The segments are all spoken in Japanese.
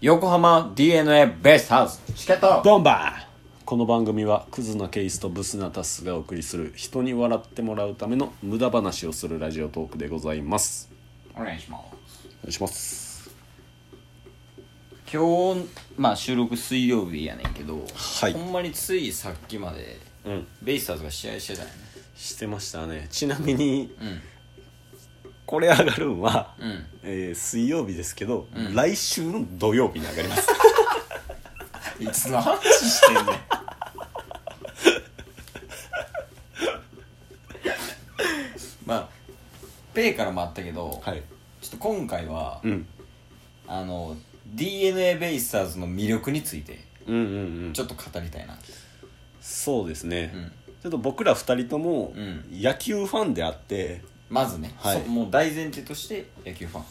横浜 d n a ベイスターズチケット。ボンバー。この番組はクズなケイスとブスなタスがお送りする人に笑ってもらうための無駄話をするラジオトークでございます。お願いします。お願いします。今日まあ収録水曜日やねんけど、はい。ほんまについさっきまでうん。ベイスターズが試合してたよね。してましたね。ちなみにうんこれ上がるんは、うん。えー水曜日ですけど、ん。来週の土曜日に上がります。いつの話してんねん。まあペイからもあったけど、はい。ちょっと今回は、うん。あの d n a ベイスターズの魅力についてうんうんうん。ちょっと語りたいな。そうですね、うん。ちょっと僕ら二人ともうん。野球ファンであってまずね、はい。そもう大前提として野球ファン。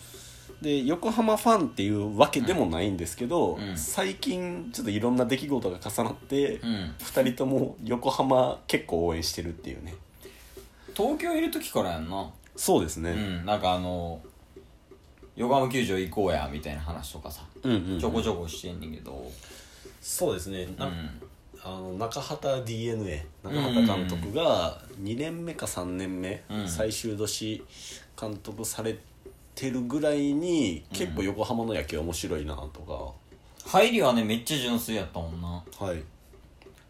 で横浜ファンっていうわけでもないんですけど、うん。最近ちょっといろんな出来事が重なって、うん。二人とも横浜結構応援してるっていうね。東京いる時からやんな。そうですね、うん。なんかあの横浜球場行こうやみたいな話とかさ、うんうんうん。ちょこちょこしてんねんけど。そうですね、なうんあの中畑 d n a 中畑監督が2年目か3年目、うん。最終年監督されてるぐらいに結構横浜の野球面白いなと入りはねめっちゃ純粋やったもんな。かはい。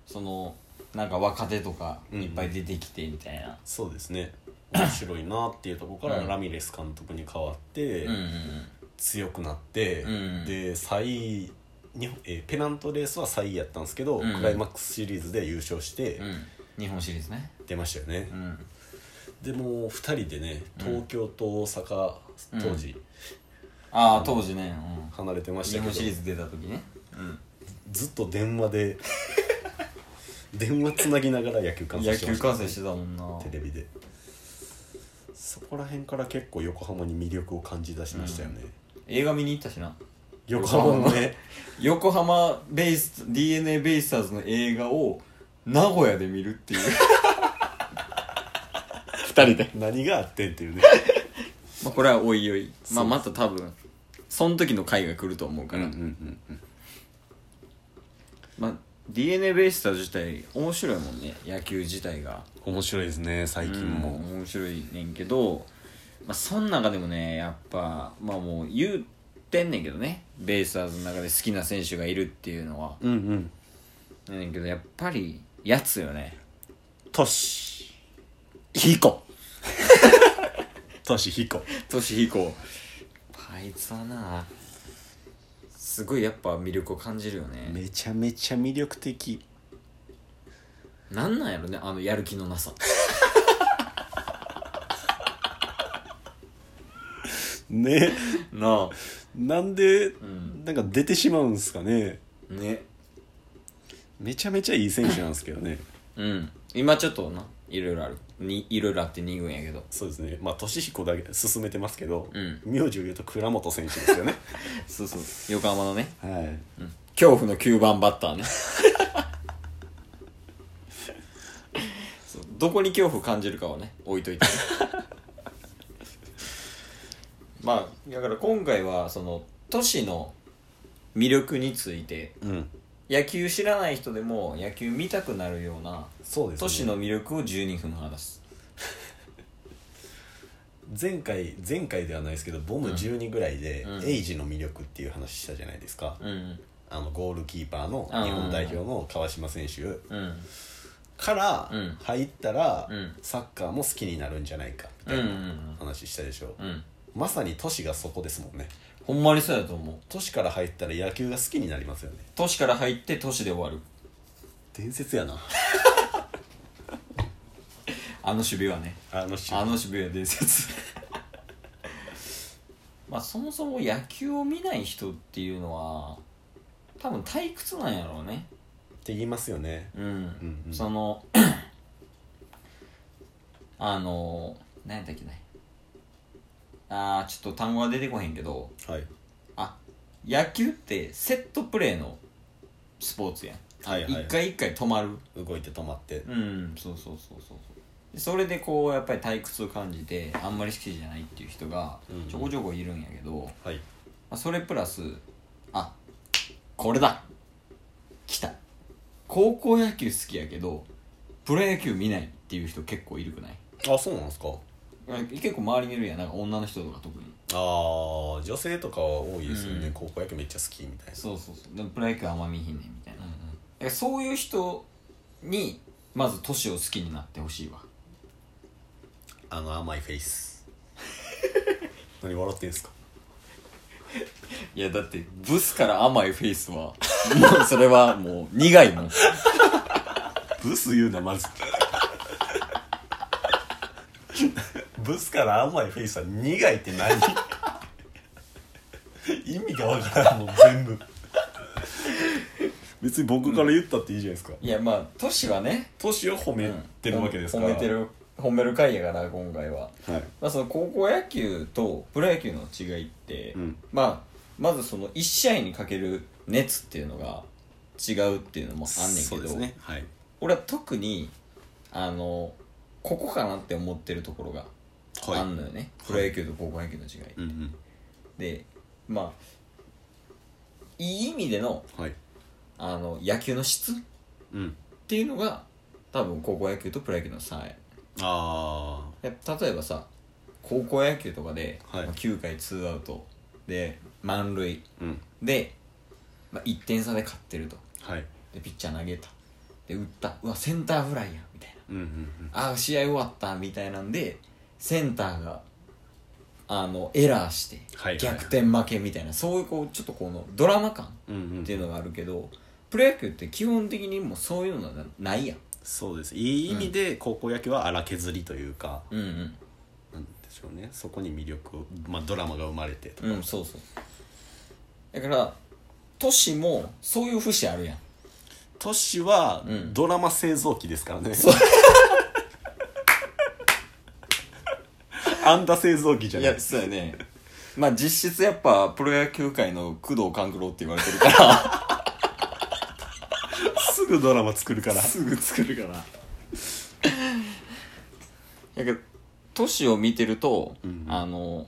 そのなんか若手とかいっぱい出てきてみたいな。そうですね。面白いなっていうところからうん。ラミレス監督に変わって、うんうん強くなって、うんで3位に、えーペナントレースは3位やったんですけど、うん。クライマックスシリーズで優勝してうん。うん日本シリーズね。出ましたよね。う、ん。でもう2人でね東京と大阪、うん。当時ああ当時ね、うん、離れてまし日たけど、本シリーズ出た時ね。うん。ずっと電話で 電話つなぎながら野球観戦してました観戦してたもんな。テレビで。そこら辺から結構横浜に魅力を感じ出しましたよね、映画見に行ったしな横浜。のね横浜ベイス d n a ベイスターズの映画を名古屋で見るっていう。二人で、何があってんっていうね。まあ、これはおいおい、まあ、また多分その時の回が来ると思うから、うんうんうんうん。まあ d n a ベイスターズ自体面白いもんね。野球自体が。面白いですね最近も、うん面白いねんけど、まあ、その中でもねやっぱまあもう言ってんねんけどね。ベイスターズの中で好きな選手がいるっていうのは。うんうん。ねんけどやっぱりやつよね。トシ。彦トシヒコ。トシヒコ。あいつはなすごいやっぱ魅力を感じるよね。めちゃめちゃ魅力的。なんなんやろねあのやる気のなさね。ななんで、ん。なんか出てしまうんすかね。あね。めちゃめちゃいい選手なんですけどね。うん。今ちょっとないろいろある。にいろいろあって2軍やけど。そうですね。まあトシヒコだけ進めてますけど、うん。名字を言うと倉本選手ですよね。そうそう。横浜のね。はい。恐怖の9番バッターね。そう。どこに恐怖感じるかはね置いといてね まあだから今回はその都市の魅力についてうん。野球知らない人でも野球見たくなるようなそうですね。都市の魅力を12分話す。前回前回ではないですけどボム12ぐらいで、うん。エイジの魅力っていう話したじゃないですか、うんあのゴールキーパーのうん日本代表の川島選手うん。からうん。入ったら、うん。サッカーも好きになるんじゃないかみたいな話したでしょ、うんまさに都市がそこですもんね。ほんまにそうやと思う。都市から入ったら野球が好きになりますよね。都市から入って都市で終わる。伝説やな。あの守備はね。あのシあの守備は伝説。まあそもそも野球を見ない人っていうのは多分退屈なんやろうね。って言いますよね。うん、うんうんその あの何やったっけねあーちょっと単語が出てこへんけどはい。あ野球ってセットプレーのスポーツやん。はいはい一回一回止まる。動いて止まって。うんそうそうそうそうそう。でそれでこうやっぱり退屈を感じてあんまり好きじゃないっていう人がうん。ちょこちょこいるんやけど、まはい。あ、それプラスあこれだ。来た。高校野球好きやけどプロ野球見ないっていう人結構いるくない？あそうなんですか結構周りにいるやん。なんか女の人とか特に。ああ女性とかは多いですよね、うん。高校野球めっちゃ好きみたいな。そうそうそう。でもプロ野球あんま見ひんねんみたいな、だからそういう人にまず年を好きになってほしいわ。あの甘いフェイス。何笑ってんすか？いやだってブスから甘いフェイスはもうそれはもう苦いもん。ブス言うなまず ブスから甘いフェイスは苦いって何？意味がわからんもん全部。別に僕から言ったっていいじゃないですか。いやまあトシはね。トシを褒めてるわけですから、褒めてる褒める回やから今回は。はい。まあその高校野球とプロ野球の違いって、うん。まあまずその1試合にかける熱っていうのが違うっていうのもあんねんけど、そうですね。はい。俺は特にあのここかなって思ってるところがあんのよね、プロ野球と高校野球の違い、うんうん。でまあいい意味でのはい。あの野球の質っうん。ていうのが多分高校野球とプロ野球の差や。あや例えばさ高校野球とかで、はい。まあ9回ツーアウトで満塁あうん。で、まあ、1点差で勝ってると。はい。でピッチャー投げた。で打った。うわセンターフライやみたいなうんうんうん。ああ試合終わったみたいなんでセンターがあのエラーしてはいはい逆転負けみたいな、そういうこうちょっとこのドラマ感うんうん。っていうのがあるけど、プロ野球って基本的にもうそういうのがないやん。そうです。いい意味で高校野球は荒削りというか、うんうん。なんでしょうね。そこに魅力を、まあ、ドラマが生まれてとか、うんそうそう。だから都市もそういう節あるやん都市はうん。ドラマ製造機ですからね、そう。あんだ製造機じゃいない。やそうやね。まあ実質やっぱプロ野球界の工藤官九郎って言われてるから。すぐドラマ作るから。すぐ作るから。やけど都市を見てると、うん。あの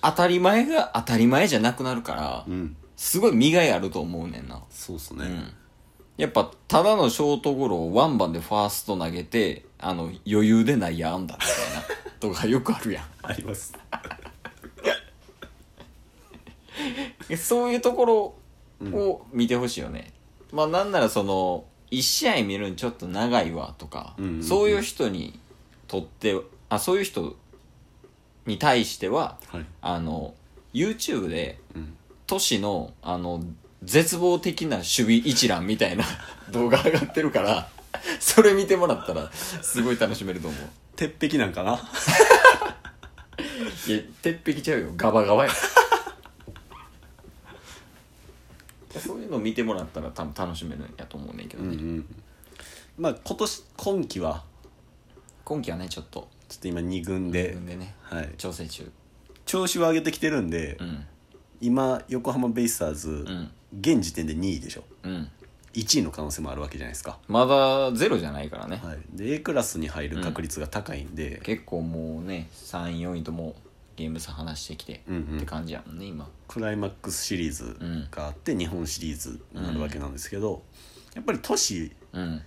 当たり前が当たり前じゃなくなるから、うん。すごい身がいあると思うねんな。そうっすね、うんやっぱただのショートゴロをワンバンでファースト投げてあの余裕で内野安打みたいな とかよくあるやあります。ん そういうところを見てほしいよね、まあなんならその1試合見るんちょっと長いわとか、うんうんうん。そういう人にとってあそういう人に対してははい。あの YouTube でうん。都市のあの絶望的な守備一覧みたいな 動画上がってるからそれ見てもらったらすごい楽しめると思う。鉄壁なんかな？いや鉄壁ちゃうよ。ガバガバや。そういうの見てもらったら多分楽しめるんやと思うねんけどね、うんうん。まあ今年今季は？今季はねちょっと。ちょっと今2軍で。自分でね。はい、調整中。調子を上げてきてるんで、うん。今横浜ベイスターズ、ん現時点で2位でしょ。うん。1位の可能性もあるわけじゃないですか、まだゼロじゃないからね、はい、で A クラスに入る確率が高いんで、結構もうね34位ともゲーム差離してきて、うんうん。って感じやもんね今。クライマックスシリーズがあって、日本シリーズになるわけなんですけど、やっぱり都市うん。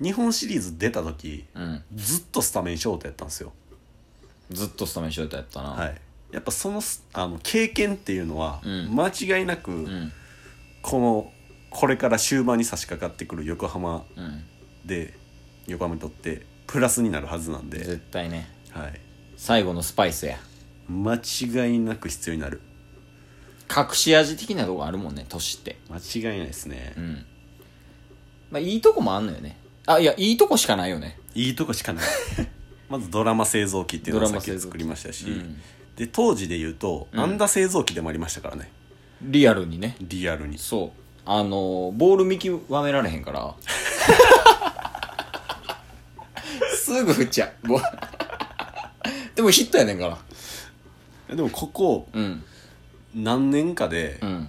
日本シリーズ出た時うん。ずっとスタメンショートやったんですよ、ずっとスタメンショートやったな、はい、やっぱそのすあの経験っていうのは、うん。間違いなく、うんこのこれから終盤に差し掛かってくる横浜うん。で横浜にとってプラスになるはずなんで、絶対ね。はい、最後のスパイスや。間違いなく必要になる。隠し味的なとこあるもんね年って。間違いないですね、うん。まあいいとこもあんのよね。あいやいいとこしかないよね。いいとこしかない。まずドラマ製造機っていうのをドラマ製造機さっき作りましたし、うん。で当時で言うと、うん。アンダ製造機でもありましたからねリアルにね。リアルに。そう。あのボール見極められへんから。すぐ振っちゃう。ボールでもヒットやねんから。でもここうん。何年かでうん。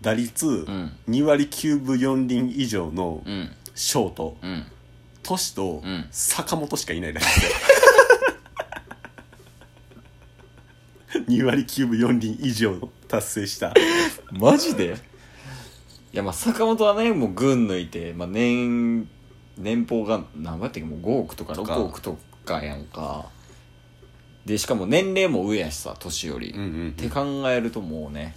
打率ん。2割9分4厘以上のうん。ショート、うん。トシとん。坂本しかいないらしい。ですよ2割9分4厘以上達成した。マジで？いやまあ坂本はねもう群抜いて、まあ、年年俸が何倍やったっけ？もう5億とかとか。6億とかやんか。でしかも年齢も上やしさ年より、うんうんうん。って考えるともうね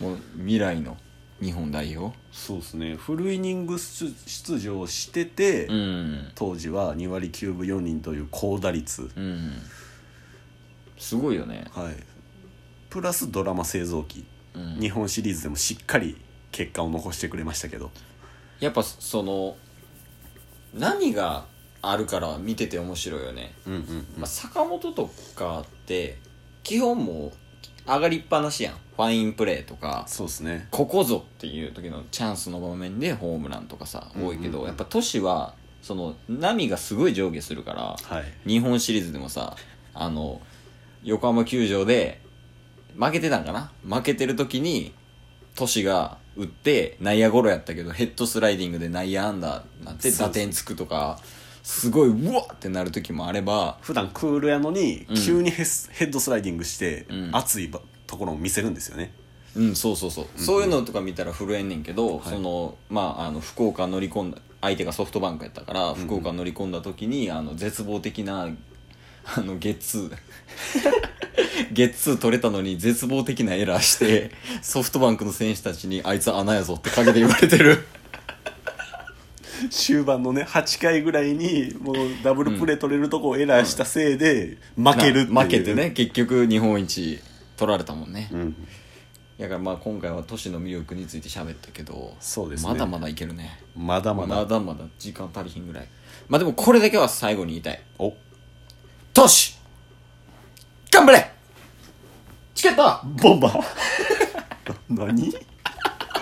もう未来の日本代表。そうですね。フルイニング出出場してて、うん。当時は2割9分4厘という高打率、うん。すごいよね。はい、プラスドラマ製造機、うん。日本シリーズでもしっかり結果を残してくれましたけど。やっぱその何があるから見てて面白いよね、うんうんまあ、坂本とかって基本もう上がりっぱなしやん。ファインプレーとか。そうですね。ここぞっていう時のチャンスの場面でホームランとかさ多いけど、うんうんうん。やっぱ都市はその波がすごい上下するからはい。日本シリーズでもさあの横浜球場で負けてたんかな？負けてる時に都市が打って内野ゴロやったけどヘッドスライディングで内野安打になって打点つくとかすごいうわってなる時もあれば普段クールやのにうん。急にヘッドスライディングして、うん。熱いばところを見せるんですよね。うんそうそうそう、そういうのとか見たら震えんねんけど、はい。そのまああの福岡乗り込んだ相手がソフトバンクやったから福岡乗り込んだ時に、あの絶望的なあのゲッツー ゲッツー取れたのに絶望的なエラーしてソフトバンクの選手たちにあいつ穴やぞって陰で言われてる。終盤のね8回ぐらいにもうダブルプレー取れるとこをエラーしたせいで負けるっていう。な負けてね結局日本一取られたもんね、うん。だからまあ今回は都市の魅力について喋ったけどそうですね。まだまだいけるね。まだまだ。まだまだ時間足りひんぐらい。まあでもこれだけは最後に言いたい。お。トシ!頑張れチケットボンバー。何？